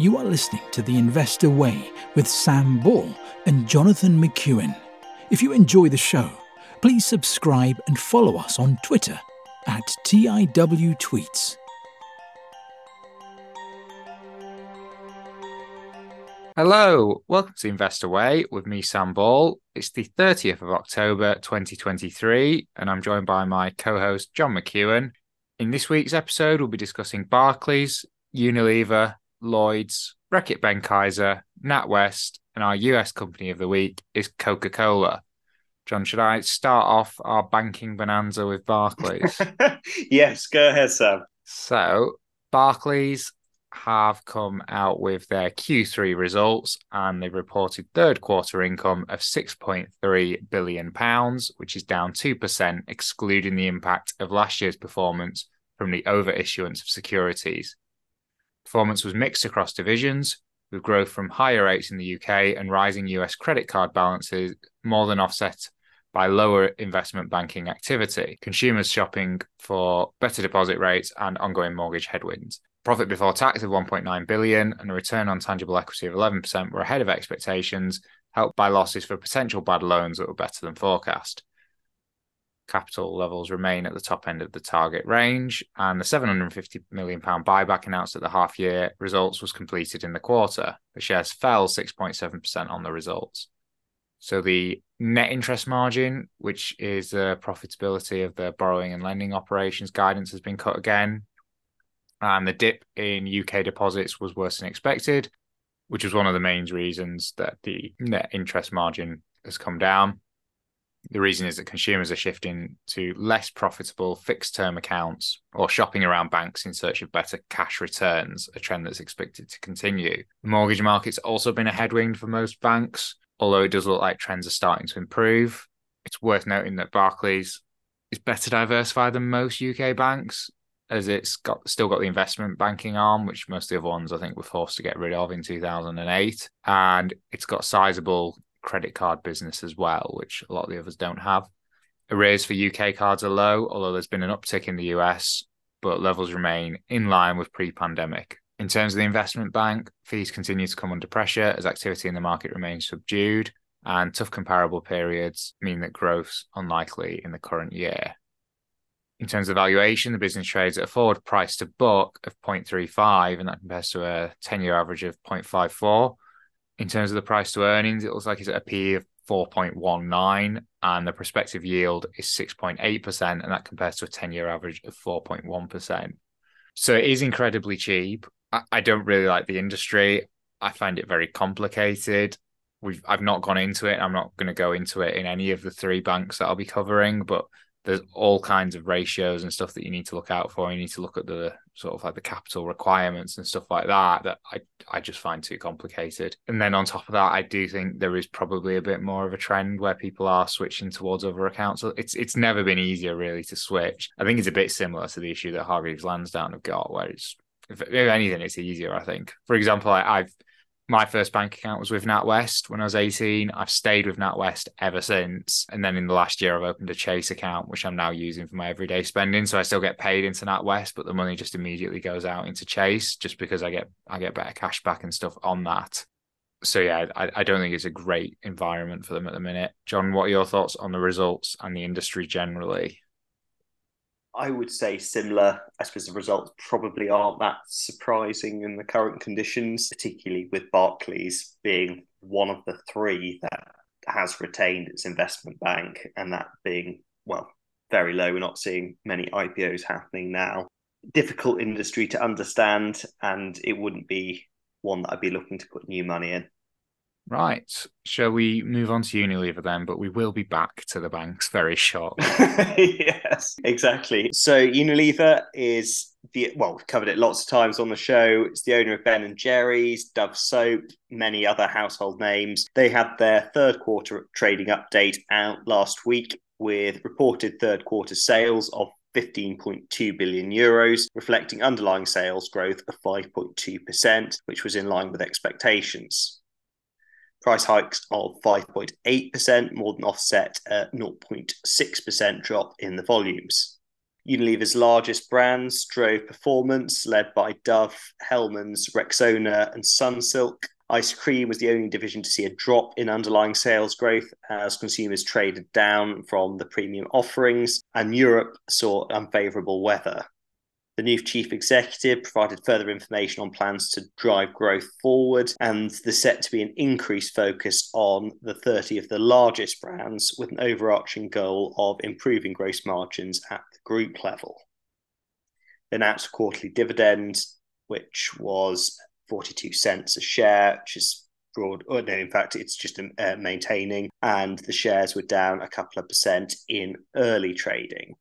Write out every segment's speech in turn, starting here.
You are listening to The Investor Way with Sam Ball and Jonathan McEwen. If you enjoy the show, please subscribe and follow us on Twitter at TIW Tweets. Hello, welcome to Investor Way with me, Sam Ball. It's the 30th of October 2023, and I'm joined by my co host, John McEwen. In this week's episode, we'll be discussing Barclays, Unilever, Lloyds, Reckitt Benckiser, NatWest, and our US company of the week is Coca Cola. John, should I start off our banking bonanza with Barclays? yes, go ahead, Sam. So, Barclays have come out with their Q3 results and they've reported third quarter income of 6.3 billion pounds, which is down 2% excluding the impact of last year's performance from the overissuance of securities. Performance was mixed across divisions, with growth from higher rates in the UK and rising US credit card balances more than offset by lower investment banking activity, consumers shopping for better deposit rates and ongoing mortgage headwinds. Profit before tax of 1.9 billion and a return on tangible equity of 11% were ahead of expectations, helped by losses for potential bad loans that were better than forecast capital levels remain at the top end of the target range, and the 750 million pound buyback announced at the half year results was completed in the quarter. The shares fell 6.7% on the results. So the net interest margin, which is the profitability of the borrowing and lending operations guidance, has been cut again. And the dip in UK deposits was worse than expected, which was one of the main reasons that the net interest margin has come down. The reason is that consumers are shifting to less profitable fixed term accounts or shopping around banks in search of better cash returns, a trend that's expected to continue. The mortgage market's also been a headwind for most banks, although it does look like trends are starting to improve. It's worth noting that Barclays is better diversified than most UK banks, as it's got still got the investment banking arm, which most of the other ones I think were forced to get rid of in 2008, and it's got sizable credit card business as well, which a lot of the others don't have. Arrears for UK cards are low, although there's been an uptick in the US, but levels remain in line with pre pandemic. In terms of the investment bank, fees continue to come under pressure as activity in the market remains subdued, and tough comparable periods mean that growth's unlikely in the current year. In terms of valuation, the business trades at a forward price to book of 0.35, and that compares to a 10 year average of 0.54 in terms of the price to earnings, it looks like it's at a P of 4.19 and the prospective yield is 6.8%, and that compares to a 10 year average of 4.1%. So it is incredibly cheap. I, I don't really like the industry. I find it very complicated. We've I've not gone into it. I'm not going to go into it in any of the three banks that I'll be covering, but there's all kinds of ratios and stuff that you need to look out for. You need to look at the sort of like the capital requirements and stuff like that that I, I just find too complicated. And then on top of that, I do think there is probably a bit more of a trend where people are switching towards other accounts. It's it's never been easier really to switch. I think it's a bit similar to the issue that Hargreaves Lansdown have got, where it's if, if anything, it's easier. I think. For example, I, I've my first bank account was with NatWest when I was 18. I've stayed with NatWest ever since. And then in the last year, I've opened a Chase account, which I'm now using for my everyday spending. So I still get paid into NatWest, but the money just immediately goes out into Chase just because I get I get better cash back and stuff on that. So yeah, I, I don't think it's a great environment for them at the minute. John, what are your thoughts on the results and the industry generally? I would say similar. I suppose the results probably aren't that surprising in the current conditions, particularly with Barclays being one of the three that has retained its investment bank, and that being, well, very low. We're not seeing many IPOs happening now. Difficult industry to understand, and it wouldn't be one that I'd be looking to put new money in. Right. Shall we move on to Unilever then? But we will be back to the banks very shortly. yes, exactly. So Unilever is the well, we've covered it lots of times on the show. It's the owner of Ben and Jerry's, Dove Soap, many other household names. They had their third quarter trading update out last week with reported third quarter sales of 15.2 billion euros, reflecting underlying sales growth of 5.2%, which was in line with expectations. Price hikes of 5.8% more than offset a 0.6% drop in the volumes. Unilever's largest brands drove performance, led by Dove, Hellmann's, Rexona, and Sunsilk. Ice cream was the only division to see a drop in underlying sales growth as consumers traded down from the premium offerings, and Europe saw unfavourable weather. The new chief executive provided further information on plans to drive growth forward, and there's set to be an increased focus on the 30 of the largest brands with an overarching goal of improving gross margins at the group level. They announced a quarterly dividend, which was 42 cents a share, which is broad. Oh, no, in fact, it's just uh, maintaining. And the shares were down a couple of percent in early trading.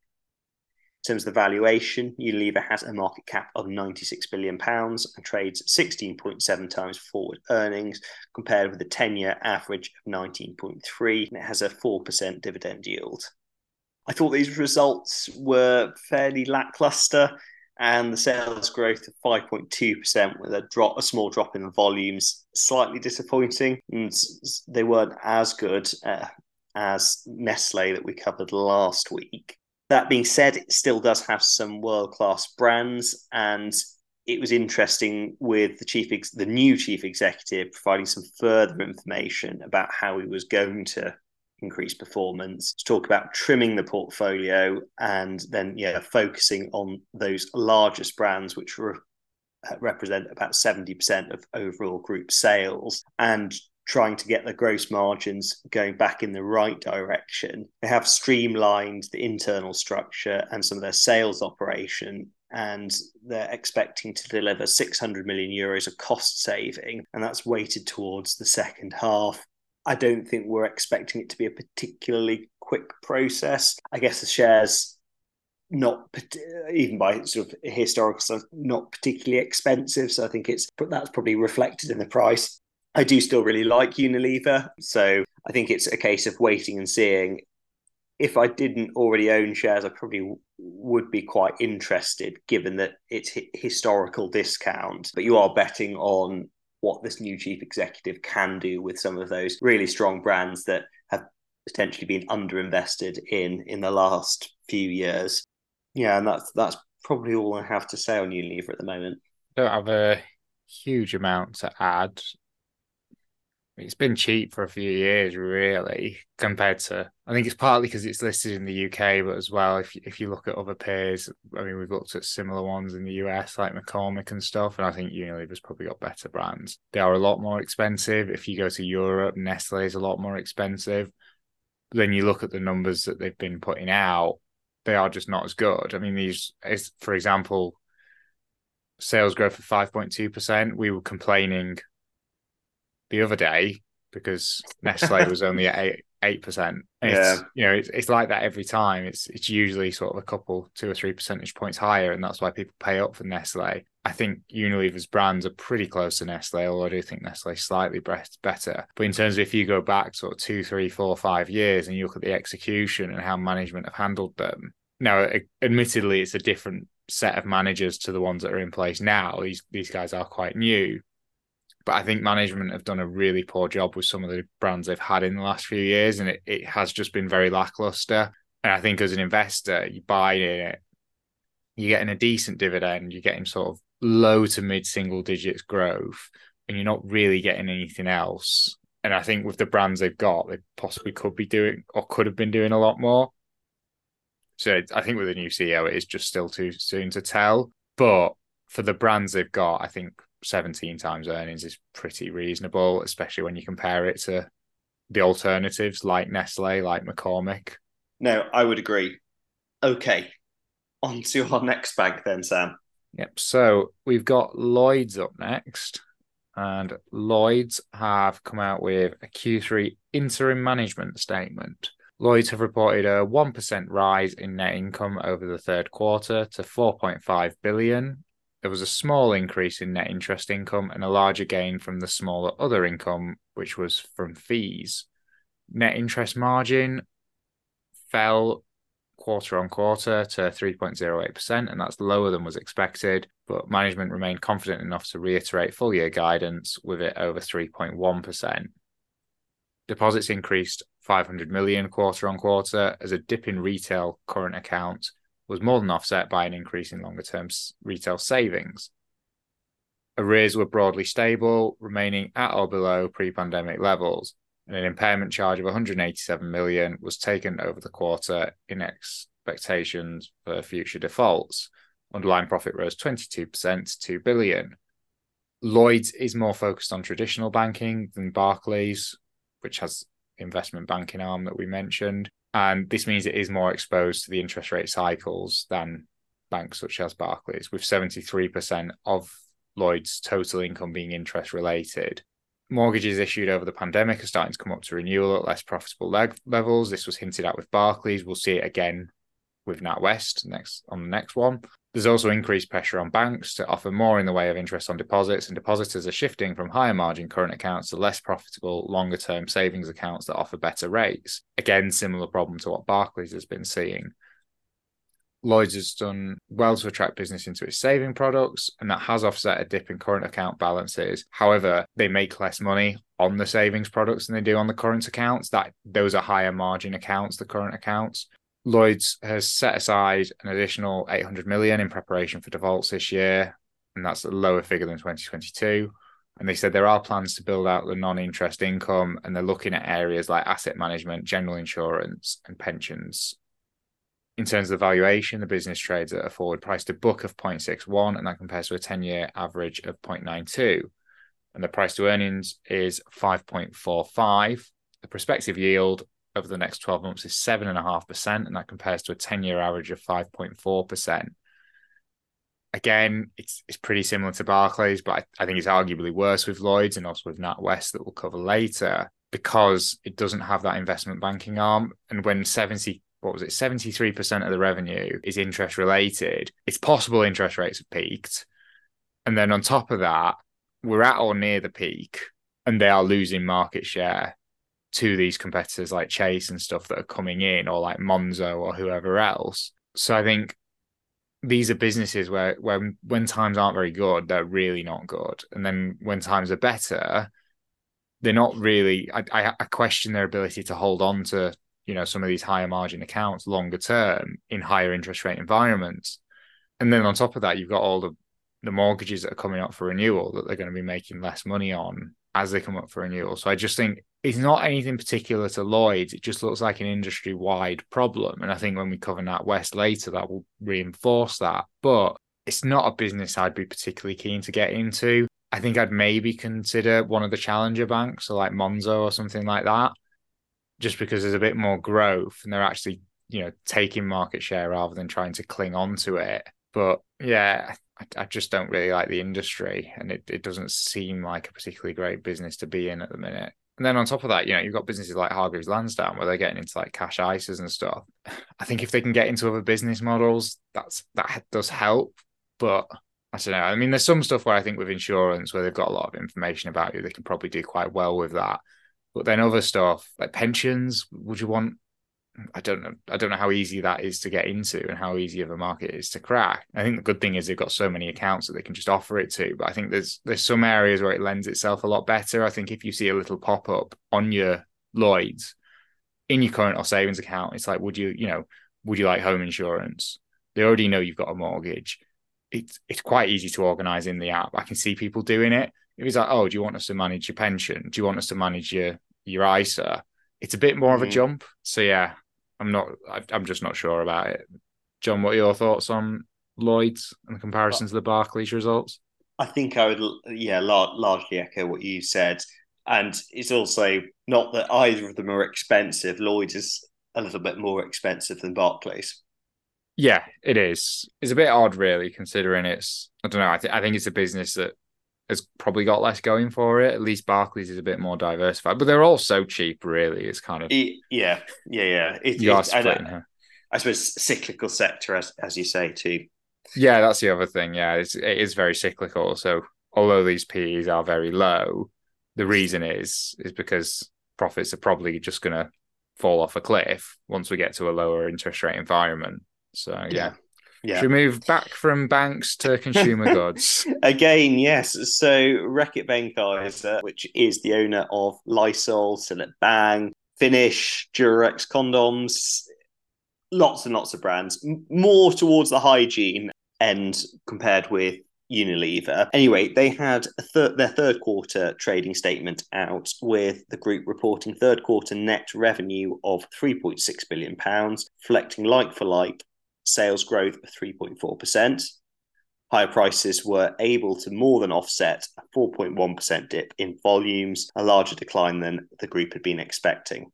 In terms of the valuation, Unilever has a market cap of 96 billion pounds and trades 16.7 times forward earnings, compared with a 10-year average of 19.3, and it has a 4% dividend yield. I thought these results were fairly lackluster and the sales growth of 5.2% with a drop a small drop in volumes slightly disappointing and they weren't as good uh, as Nestle that we covered last week that being said it still does have some world class brands and it was interesting with the chief ex- the new chief executive providing some further information about how he was going to increase performance, to talk about trimming the portfolio and then yeah, focusing on those largest brands which re- uh, represent about 70% of overall group sales and trying to get the gross margins going back in the right direction. They have streamlined the internal structure and some of their sales operation and they're expecting to deliver 600 million euros of cost saving and that's weighted towards the second half I don't think we're expecting it to be a particularly quick process. I guess the shares not even by sort of historical stuff not particularly expensive so i think it's that's probably reflected in the price i do still really like unilever so i think it's a case of waiting and seeing if i didn't already own shares i probably would be quite interested given that it's historical discount but you are betting on what this new chief executive can do with some of those really strong brands that have potentially been underinvested in in the last few years. Yeah, and that's that's probably all I have to say on Unilever at the moment. Don't have a huge amount to add it's been cheap for a few years, really, compared to. I think it's partly because it's listed in the UK, but as well, if if you look at other peers, I mean, we've looked at similar ones in the US, like McCormick and stuff, and I think Unilever's probably got better brands. They are a lot more expensive. If you go to Europe, Nestle is a lot more expensive. Then you look at the numbers that they've been putting out; they are just not as good. I mean, these, for example, sales growth of five point two percent. We were complaining the other day because Nestle was only at eight eight percent. Yeah, you know, it's, it's like that every time. It's it's usually sort of a couple, two or three percentage points higher, and that's why people pay up for Nestle. I think Unilever's brands are pretty close to Nestle, although I do think Nestle slightly better. But in terms of if you go back sort of two, three, four, five years, and you look at the execution and how management have handled them, now, admittedly, it's a different set of managers to the ones that are in place now. These these guys are quite new, but I think management have done a really poor job with some of the brands they've had in the last few years, and it, it has just been very lackluster. And I think as an investor, you buy in it, you're getting a decent dividend, you're getting sort of low to mid single digits growth, and you're not really getting anything else. And I think with the brands they've got, they possibly could be doing or could have been doing a lot more. So I think with the new CEO, it is just still too soon to tell. But for the brands they've got, I think 17 times earnings is pretty reasonable, especially when you compare it to the alternatives like Nestle, like McCormick. No, I would agree. Okay, on to our next bank then, Sam. Yep. So we've got Lloyd's up next, and Lloyd's have come out with a Q3 interim management statement. Lloyd's have reported a 1% rise in net income over the third quarter to 4.5 billion there was a small increase in net interest income and a larger gain from the smaller other income, which was from fees. Net interest margin fell quarter on quarter to 3.08%, and that's lower than was expected. But management remained confident enough to reiterate full year guidance with it over 3.1%. Deposits increased 500 million quarter on quarter as a dip in retail current account was more than offset by an increase in longer term retail savings. Arrears were broadly stable, remaining at or below pre pandemic levels, and an impairment charge of 187 million was taken over the quarter in expectations for future defaults. Underlying profit rose 22% to 2 billion. Lloyds is more focused on traditional banking than Barclays, which has investment banking arm that we mentioned. And this means it is more exposed to the interest rate cycles than banks such as Barclays, with 73% of Lloyd's total income being interest related. Mortgages issued over the pandemic are starting to come up to renewal at less profitable leg- levels. This was hinted at with Barclays. We'll see it again with NatWest next on the next one. There's also increased pressure on banks to offer more in the way of interest on deposits, and depositors are shifting from higher margin current accounts to less profitable, longer term savings accounts that offer better rates. Again, similar problem to what Barclays has been seeing. Lloyds has done well to attract business into its saving products, and that has offset a dip in current account balances. However, they make less money on the savings products than they do on the current accounts. That those are higher margin accounts, the current accounts. Lloyds has set aside an additional 800 million in preparation for defaults this year, and that's a lower figure than 2022. And they said there are plans to build out the non-interest income, and they're looking at areas like asset management, general insurance, and pensions. In terms of the valuation, the business trades at a forward price to book of 0.61, and that compares to a 10-year average of 0.92. And the price to earnings is 5.45. The prospective yield over the next 12 months is 7.5%, and that compares to a 10 year average of 5.4%. Again, it's it's pretty similar to Barclays, but I, I think it's arguably worse with Lloyds and also with NatWest that we'll cover later because it doesn't have that investment banking arm. And when 70, what was it, 73% of the revenue is interest related, it's possible interest rates have peaked. And then on top of that, we're at or near the peak and they are losing market share to these competitors like Chase and stuff that are coming in, or like Monzo or whoever else. So I think these are businesses where when when times aren't very good, they're really not good, and then when times are better, they're not really. I, I, I question their ability to hold on to you know some of these higher margin accounts longer term in higher interest rate environments. And then on top of that, you've got all the the mortgages that are coming up for renewal that they're going to be making less money on as they come up for renewal. So I just think it's not anything particular to Lloyd's. It just looks like an industry wide problem. And I think when we cover NatWest later, that will reinforce that. But it's not a business I'd be particularly keen to get into. I think I'd maybe consider one of the challenger banks, so like Monzo or something like that, just because there's a bit more growth and they're actually, you know, taking market share rather than trying to cling on to it. But yeah, I, I, just don't really like the industry, and it, it doesn't seem like a particularly great business to be in at the minute. And then on top of that, you know, you've got businesses like Hargreaves Lansdown where they're getting into like cash ISAs and stuff. I think if they can get into other business models, that's that does help. But I don't know. I mean, there's some stuff where I think with insurance where they've got a lot of information about you, they can probably do quite well with that. But then other stuff like pensions, would you want I don't know. I don't know how easy that is to get into and how easy of a market it is to crack. I think the good thing is they've got so many accounts that they can just offer it to. But I think there's there's some areas where it lends itself a lot better. I think if you see a little pop up on your Lloyd's in your current or savings account, it's like, would you, you know, would you like home insurance? They already know you've got a mortgage. It's it's quite easy to organize in the app. I can see people doing it. If it's like, oh, do you want us to manage your pension? Do you want us to manage your your ISA? It's a bit more mm-hmm. of a mm-hmm. jump. So yeah, I'm not. I'm just not sure about it. John, what are your thoughts on Lloyd's in comparison to the Barclays results? I think I would, yeah, largely echo what you said. And it's also not that either of them are expensive. Lloyd's is a little bit more expensive than Barclays. Yeah, it is. It's a bit odd, really, considering it's. I don't know. I, th- I think it's a business that has probably got less going for it. At least Barclays is a bit more diversified, but they're all so cheap. Really, it's kind of yeah, yeah, yeah. It, you it, uh, I, I, suppose cyclical sector, as as you say, too. Yeah, that's the other thing. Yeah, it's, it is very cyclical. So although these PEs are very low, the reason is is because profits are probably just going to fall off a cliff once we get to a lower interest rate environment. So yeah. yeah. Yeah. Should we move back from banks to consumer goods? Again, yes. So Reckitt Benckiser, which is the owner of Lysol, Cillit Bang, Finish, Durex condoms, lots and lots of brands, more towards the hygiene end compared with Unilever. Anyway, they had thir- their third quarter trading statement out with the group reporting third quarter net revenue of 3.6 billion pounds, reflecting like for like sales growth of 3.4%. Higher prices were able to more than offset a 4.1% dip in volumes, a larger decline than the group had been expecting.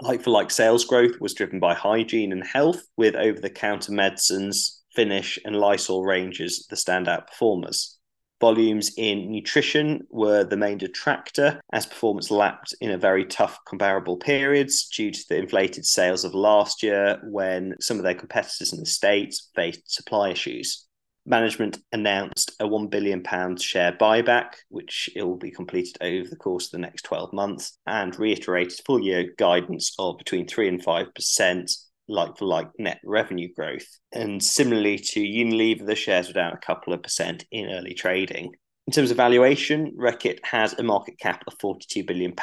Like for like sales growth was driven by hygiene and health, with over the counter medicines, Finish, and Lysol ranges the standout performers. Volumes in nutrition were the main detractor as performance lapped in a very tough comparable periods due to the inflated sales of last year when some of their competitors in the States faced supply issues. Management announced a £1 billion share buyback, which it will be completed over the course of the next 12 months, and reiterated full year guidance of between 3 and 5% like for like net revenue growth. And similarly to Unilever, the shares were down a couple of percent in early trading. In terms of valuation, Reckitt has a market cap of £42 billion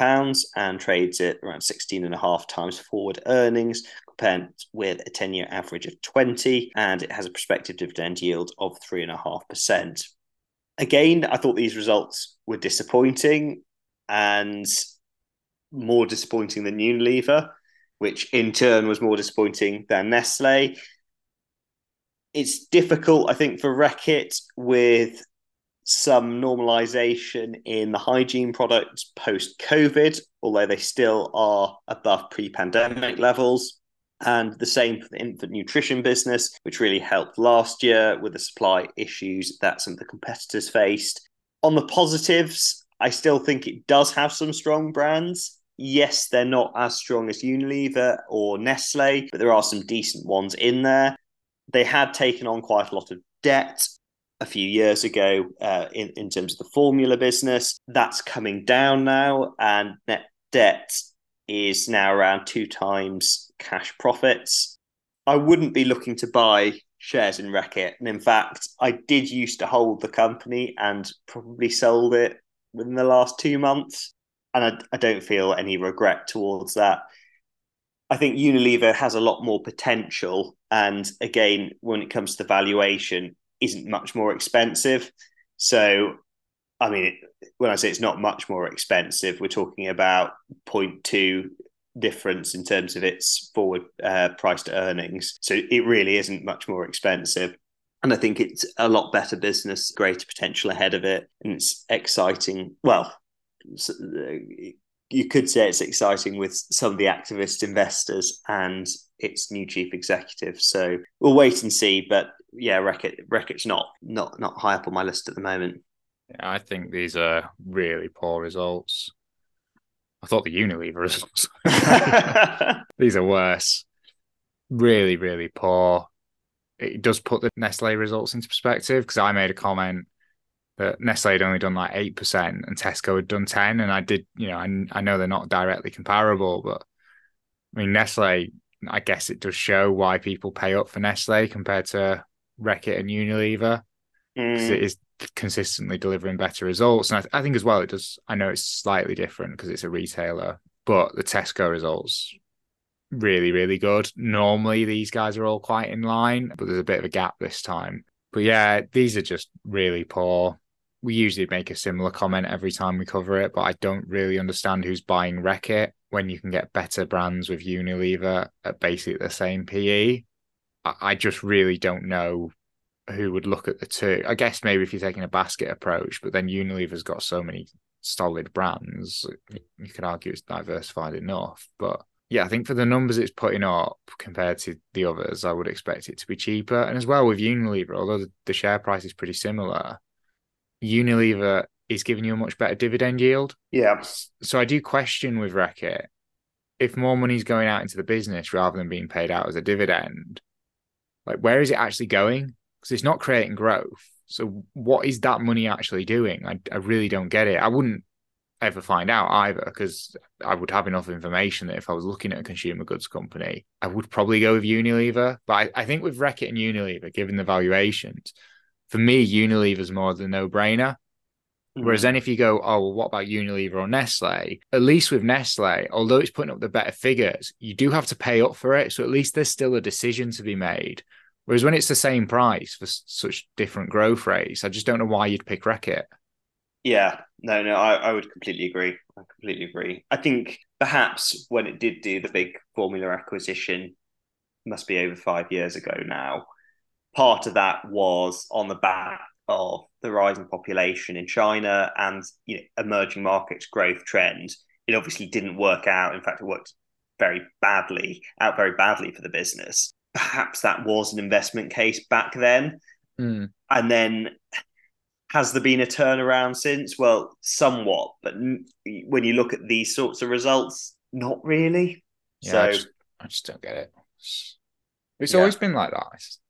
and trades at around 16 and a half times forward earnings, compared with a 10 year average of 20, and it has a prospective dividend yield of 3.5%. Again, I thought these results were disappointing and more disappointing than Unilever which in turn was more disappointing than Nestle. It's difficult, I think, for Reckitt with some normalization in the hygiene products post COVID, although they still are above pre pandemic levels. And the same for the infant nutrition business, which really helped last year with the supply issues that some of the competitors faced. On the positives, I still think it does have some strong brands yes, they're not as strong as Unilever or Nestle, but there are some decent ones in there. They had taken on quite a lot of debt a few years ago uh, in, in terms of the formula business. That's coming down now, and net debt is now around two times cash profits. I wouldn't be looking to buy shares in Reckitt. And in fact, I did used to hold the company and probably sold it within the last two months and I, I don't feel any regret towards that. I think Unilever has a lot more potential, and again, when it comes to valuation, isn't much more expensive. So, I mean, when I say it's not much more expensive, we're talking about 0.2 difference in terms of its forward uh, price to earnings. So it really isn't much more expensive. And I think it's a lot better business, greater potential ahead of it. And it's exciting. Well, Uh, you could say it's exciting with some of the activist investors and its new chief executive. So we'll wait and see. But yeah, Reckitt Reckitt's not not not high up on my list at the moment. Yeah, I think these are really poor results. I thought the Unilever results. these are worse. Really, really poor. It does put the Nestle results into perspective because I made a comment that Nestle had only done like 8% and Tesco had done 10 and I did you know I, I know they're not directly comparable but I mean Nestle I guess it does show why people pay up for Nestle compared to Reckitt and Unilever because mm. it is consistently delivering better results and I, th- I think as well it does I know it's slightly different because it's a retailer but the Tesco results really really good. Normally these guys are all quite in line but there's a bit of a gap this time. But yeah, these are just really poor we usually make a similar comment every time we cover it, but I don't really understand who's buying Reckitt when you can get better brands with Unilever at basically the same PE. I just really don't know who would look at the two. I guess maybe if you're taking a basket approach, but then Unilever's got so many solid brands, you could argue it's diversified enough. But yeah, I think for the numbers it's putting up compared to the others, I would expect it to be cheaper. And as well with Unilever, although the share price is pretty similar, Unilever is giving you a much better dividend yield. Yeah. So I do question with Reckitt if more money is going out into the business rather than being paid out as a dividend, like where is it actually going? Because it's not creating growth. So what is that money actually doing? I, I really don't get it. I wouldn't ever find out either because I would have enough information that if I was looking at a consumer goods company, I would probably go with Unilever. But I, I think with Reckitt and Unilever, given the valuations, for me, Unilever's more the no brainer. Mm-hmm. Whereas then if you go, oh, well, what about Unilever or Nestle? At least with Nestle, although it's putting up the better figures, you do have to pay up for it. So at least there's still a decision to be made. Whereas when it's the same price for such different growth rates, I just don't know why you'd pick Reckitt. Yeah, no, no, I, I would completely agree. I completely agree. I think perhaps when it did do the big formula acquisition, must be over five years ago now, part of that was on the back of the rising population in China and you know, emerging markets growth trend. It obviously didn't work out. In fact, it worked very badly, out very badly for the business. Perhaps that was an investment case back then. Mm. And then has there been a turnaround since? Well, somewhat, but when you look at these sorts of results, not really. Yeah, so I just, I just, don't get it. It's yeah. always been like that. It's,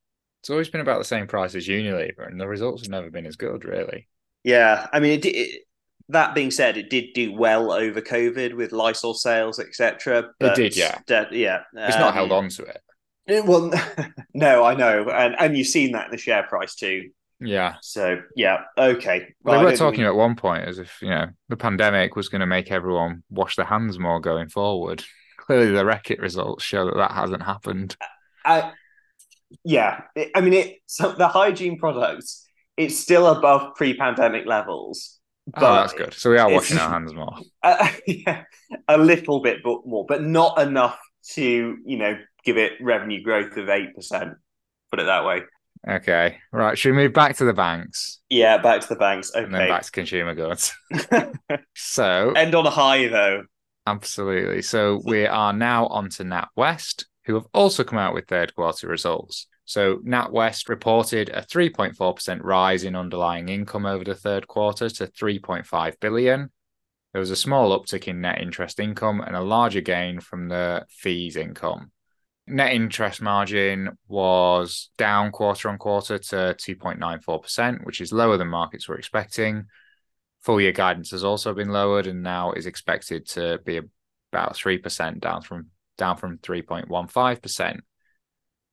it's, always been about the same price as Unilever, and the results have never been as good, really. Yeah, I mean, it, it, that being said, it did do well over COVID with Lysol sales, etc. It did, yeah, yeah. It's um, not held on to it. it well, no, I know, and and you've seen that in the share price too. Yeah. So yeah, okay. Well, they were talking we... at one point as if you know the pandemic was going to make everyone wash their hands more going forward. Clearly, the Reckitt results show that that hasn't happened. I, yeah, I mean, it. So the hygiene products, it's still above pre-pandemic levels. But oh, that's good. So we are washing our hands more. Uh, yeah, a little bit but more, but not enough to you know give it revenue growth of eight percent. Put it that way. Okay. Right. Should we move back to the banks? Yeah, back to the banks. Okay. And then back to consumer goods. so end on a high though. Absolutely. So we are now on to NatWest, who have also come out with third quarter results. So NatWest reported a 3.4% rise in underlying income over the third quarter to 3.5 billion. There was a small uptick in net interest income and a larger gain from the fees income. Net interest margin was down quarter on quarter to 2.94%, which is lower than markets were expecting. Full year guidance has also been lowered and now is expected to be about 3% down from down from 3.15%.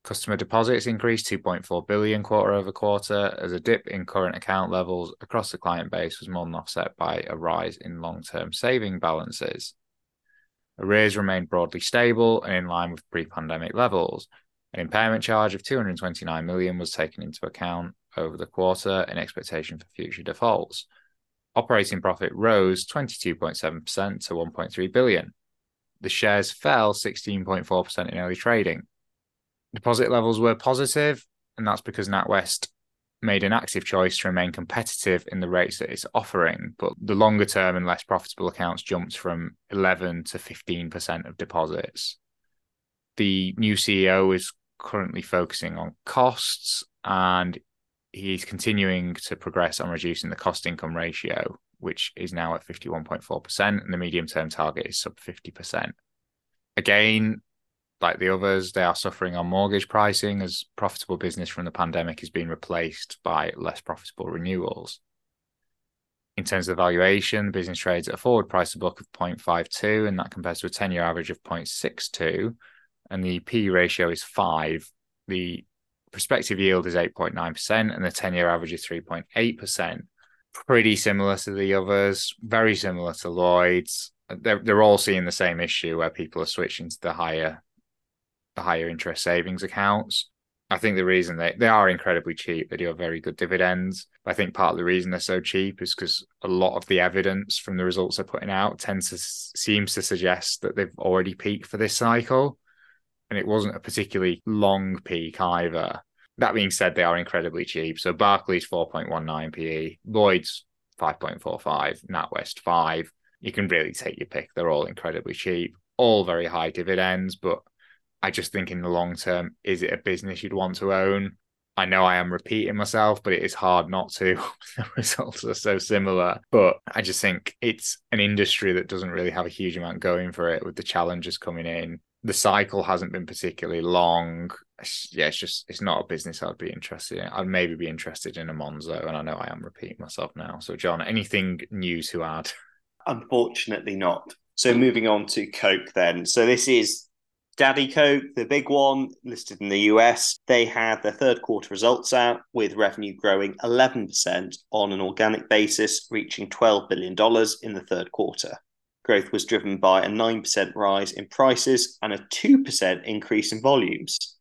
Customer deposits increased 2.4 billion quarter over quarter as a dip in current account levels across the client base was more than offset by a rise in long-term saving balances. Arrears remained broadly stable and in line with pre-pandemic levels. An impairment charge of 229 million was taken into account over the quarter in expectation for future defaults. Operating profit rose 22.7% to 1.3 billion. The shares fell 16.4% in early trading. Deposit levels were positive, and that's because NatWest made an active choice to remain competitive in the rates that it's offering, but the longer term and less profitable accounts jumped from 11 to 15% of deposits. The new CEO is currently focusing on costs and he's continuing to progress on reducing the cost income ratio, which is now at 51.4%, and the medium term target is sub 50%. Again, like the others, they are suffering on mortgage pricing as profitable business from the pandemic is being replaced by less profitable renewals. In terms of valuation, the business trades at a forward price to book of 0.52, and that compares to a 10 year average of 0.62. And the P ratio is five. The prospective yield is 8.9%, and the 10 year average is 3.8%. Pretty similar to the others, very similar to Lloyd's. They're, they're all seeing the same issue where people are switching to the higher the higher interest savings accounts. I think the reason they, they are incredibly cheap, they do have very good dividends. I think part of the reason they're so cheap is because a lot of the evidence from the results they're putting out tends to seems to suggest that they've already peaked for this cycle. And it wasn't a particularly long peak either. That being said, they are incredibly cheap. So Barclays 4.19 PE, Lloyd's 5.45, NatWest 5. You can really take your pick. They're all incredibly cheap, all very high dividends, but I just think in the long term, is it a business you'd want to own? I know I am repeating myself, but it is hard not to. the results are so similar. But I just think it's an industry that doesn't really have a huge amount going for it with the challenges coming in. The cycle hasn't been particularly long. Yeah, it's just it's not a business I'd be interested in. I'd maybe be interested in a Monzo, and I know I am repeating myself now. So, John, anything new to add? Unfortunately, not. So, moving on to Coke then. So, this is Daddy Coke, the big one listed in the US, they had their third quarter results out with revenue growing 11% on an organic basis, reaching $12 billion in the third quarter. Growth was driven by a 9% rise in prices and a 2% increase in volumes.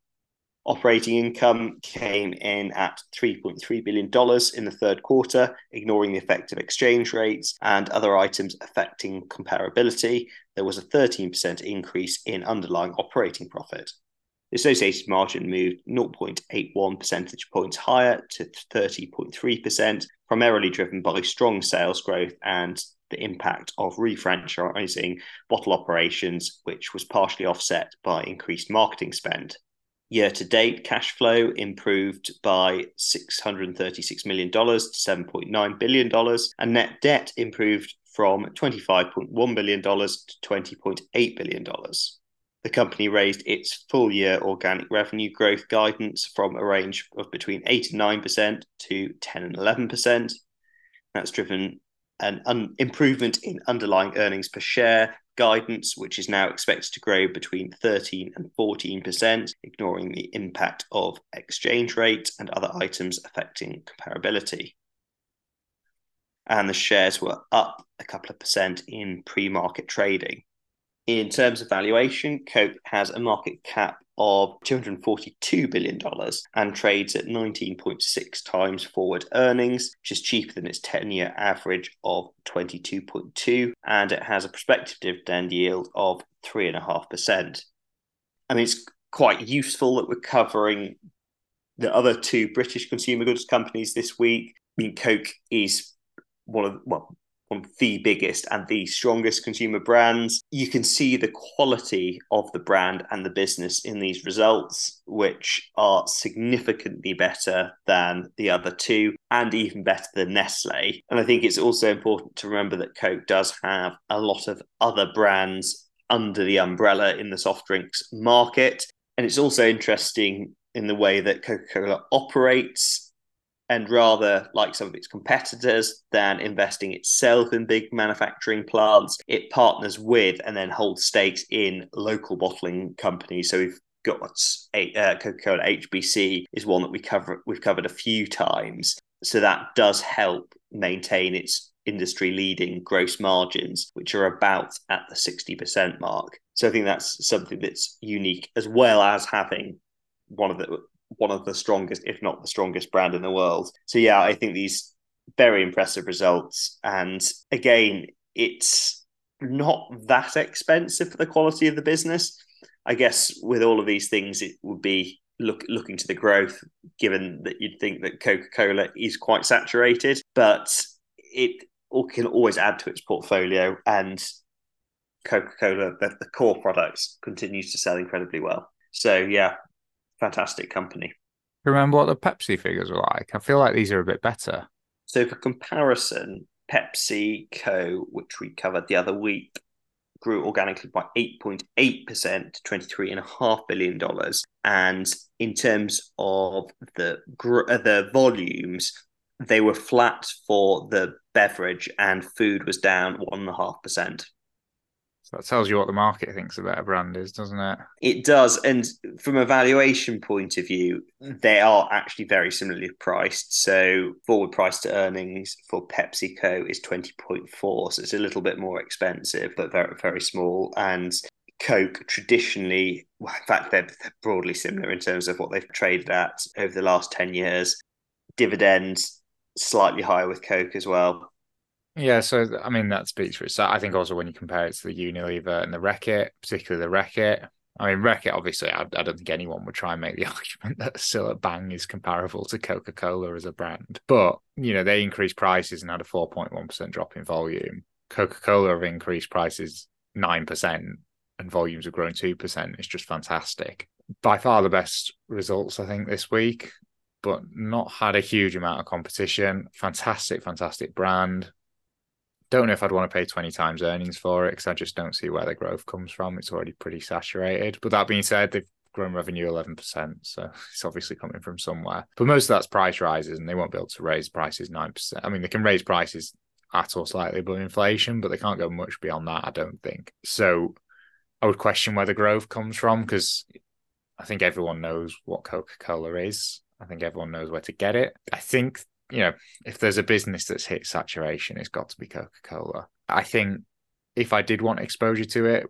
Operating income came in at $3.3 billion in the third quarter, ignoring the effect of exchange rates and other items affecting comparability. There was a 13% increase in underlying operating profit. The associated margin moved 0.81 percentage points higher to 30.3%, primarily driven by strong sales growth and the impact of refranchising bottle operations, which was partially offset by increased marketing spend. Year to date, cash flow improved by $636 million to $7.9 billion, and net debt improved from $25.1 billion to $20.8 billion. The company raised its full year organic revenue growth guidance from a range of between 8 and 9% to 10 and 11%. That's driven an un- improvement in underlying earnings per share guidance, which is now expected to grow between 13 and 14%, ignoring the impact of exchange rate and other items affecting comparability. And the shares were up a couple of percent in pre market trading. In terms of valuation, Coke has a market cap of $242 billion and trades at 19.6 times forward earnings, which is cheaper than its 10 year average of 22.2, and it has a prospective dividend yield of 3.5%. I mean, it's quite useful that we're covering the other two British consumer goods companies this week. I mean, Coke is one of well one of the biggest and the strongest consumer brands. You can see the quality of the brand and the business in these results, which are significantly better than the other two and even better than Nestle. And I think it's also important to remember that Coke does have a lot of other brands under the umbrella in the soft drinks market. And it's also interesting in the way that Coca Cola operates and rather like some of its competitors than investing itself in big manufacturing plants it partners with and then holds stakes in local bottling companies. So we've got uh, coca-cola hbc is one that we cover we've covered a few times. So that does help maintain its industry leading gross margins which are about at the 60% mark. So i think that's something that's unique as well as having one of the one of the strongest, if not the strongest brand in the world. So yeah, I think these very impressive results. And again, it's not that expensive for the quality of the business. I guess with all of these things, it would be look looking to the growth, given that you'd think that Coca Cola is quite saturated, but it can always add to its portfolio. And Coca Cola, the, the core products, continues to sell incredibly well. So yeah, fantastic company. Remember what the Pepsi figures were like? I feel like these are a bit better. So, for comparison, PepsiCo, which we covered the other week, grew organically by 8.8% to $23.5 billion. And in terms of the, uh, the volumes, they were flat for the beverage and food was down 1.5%. So that tells you what the market thinks about a brand is, doesn't it? It does. And from a valuation point of view, mm. they are actually very similarly priced. So forward price to earnings for PepsiCo is 20.4. So it's a little bit more expensive, but very, very small. And Coke traditionally, well, in fact, they're, they're broadly similar in terms of what they've traded at over the last 10 years. Dividends slightly higher with Coke as well. Yeah, so I mean that speaks for itself. I think also when you compare it to the Unilever and the Reckitt, particularly the Reckitt. I mean, Reckitt, obviously, I, I, don't think anyone would try and make the argument that Cillit Bang is comparable to Coca Cola as a brand. But, you know, they increased prices and had a 4.1% drop in volume. Coca Cola have increased prices 9% and volumes have grown 2%. It's just fantastic. By far the best results, I think, this week, but not had a huge amount of competition. Fantastic, fantastic brand don't know if I'd want to pay 20 times earnings for it because I just don't see where the growth comes from. It's already pretty saturated. But that being said, they've grown revenue 11%. So it's obviously coming from somewhere. But most of that's price rises and they won't be able to raise prices 9%. I mean, they can raise prices at or slightly above inflation, but they can't go much beyond that, I don't think. So I would question where the growth comes from because I think everyone knows what Coca Cola is. I think everyone knows where to get it. I think, you know, if there's a business that's hit saturation, it's got to be Coca Cola. I think if I did want exposure to it,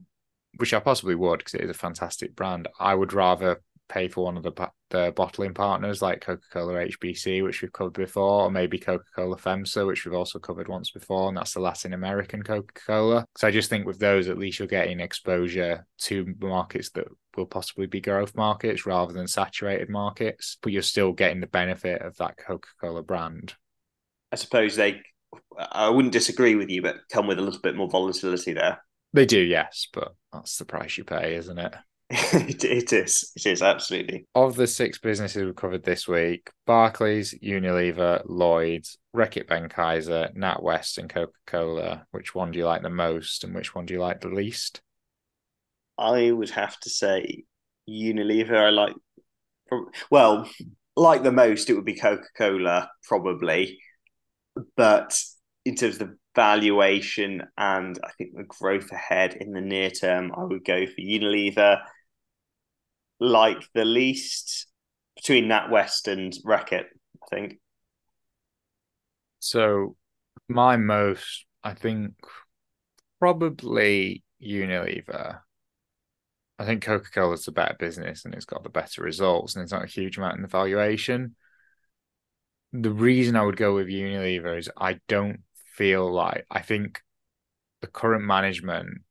which I possibly would because it is a fantastic brand, I would rather pay for one of the the bottling partners like Coca Cola HBC, which we've covered before, or maybe Coca Cola FEMSA, which we've also covered once before, and that's the Latin American Coca Cola. So I just think with those, at least you're getting exposure to markets that will possibly be growth markets rather than saturated markets, but you're still getting the benefit of that Coca Cola brand. I suppose they, I wouldn't disagree with you, but come with a little bit more volatility there. They do, yes, but that's the price you pay, isn't it? it, it is. It is absolutely. Of the six businesses we covered this week, Barclays, Unilever, Lloyds, Reckitt Benckiser, NatWest, and Coca Cola. Which one do you like the most, and which one do you like the least? I would have to say Unilever. I like. Well, like the most, it would be Coca Cola, probably. But in terms of the valuation and I think the growth ahead in the near term, I would go for Unilever like the least between NatWest and Reckitt, I think. So my most, I think, probably Unilever. I think Coca Cola's a better business and it's got the better results, and it's not a huge amount in the valuation. The reason I would go with Unilever is I don't feel like I think the current management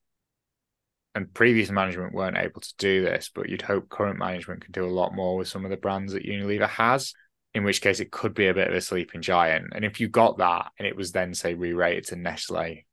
and previous management weren't able to do this, but you'd hope current management can do a lot more with some of the brands that Unilever has, in which case it could be a bit of a sleeping giant. And if you got that and it was then, say, re rated to Nestle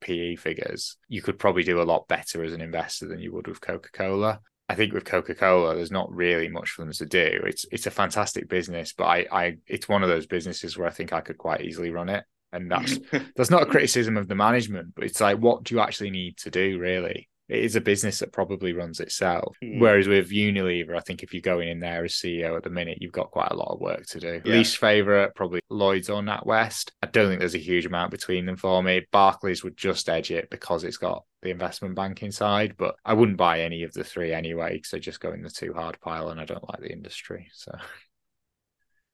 PE figures, you could probably do a lot better as an investor than you would with Coca Cola. I think with Coca Cola, there's not really much for them to do. It's it's a fantastic business, but I, I it's one of those businesses where I think I could quite easily run it. And that's that's not a criticism of the management, but it's like what do you actually need to do really? It is a business that probably runs itself. Mm. Whereas with Unilever, I think if you're going in there as CEO at the minute, you've got quite a lot of work to do. Yeah. Least favourite, probably Lloyds or NatWest. I don't think there's a huge amount between them for me. Barclays would just edge it because it's got the investment banking side, but I wouldn't buy any of the three anyway because they just go in the too hard pile and I don't like the industry. So.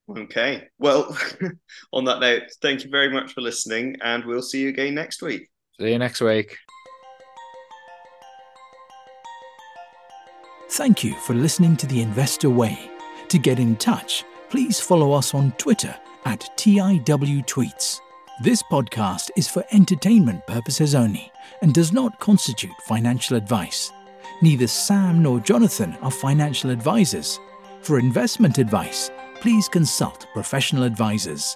Okay. Well, on that note, thank you very much for listening, and we'll see you again next week. See you next week. Thank you for listening to The Investor Way. To get in touch, please follow us on Twitter at TIWTweets. This podcast is for entertainment purposes only and does not constitute financial advice. Neither Sam nor Jonathan are financial advisors. For investment advice, please consult professional advisors.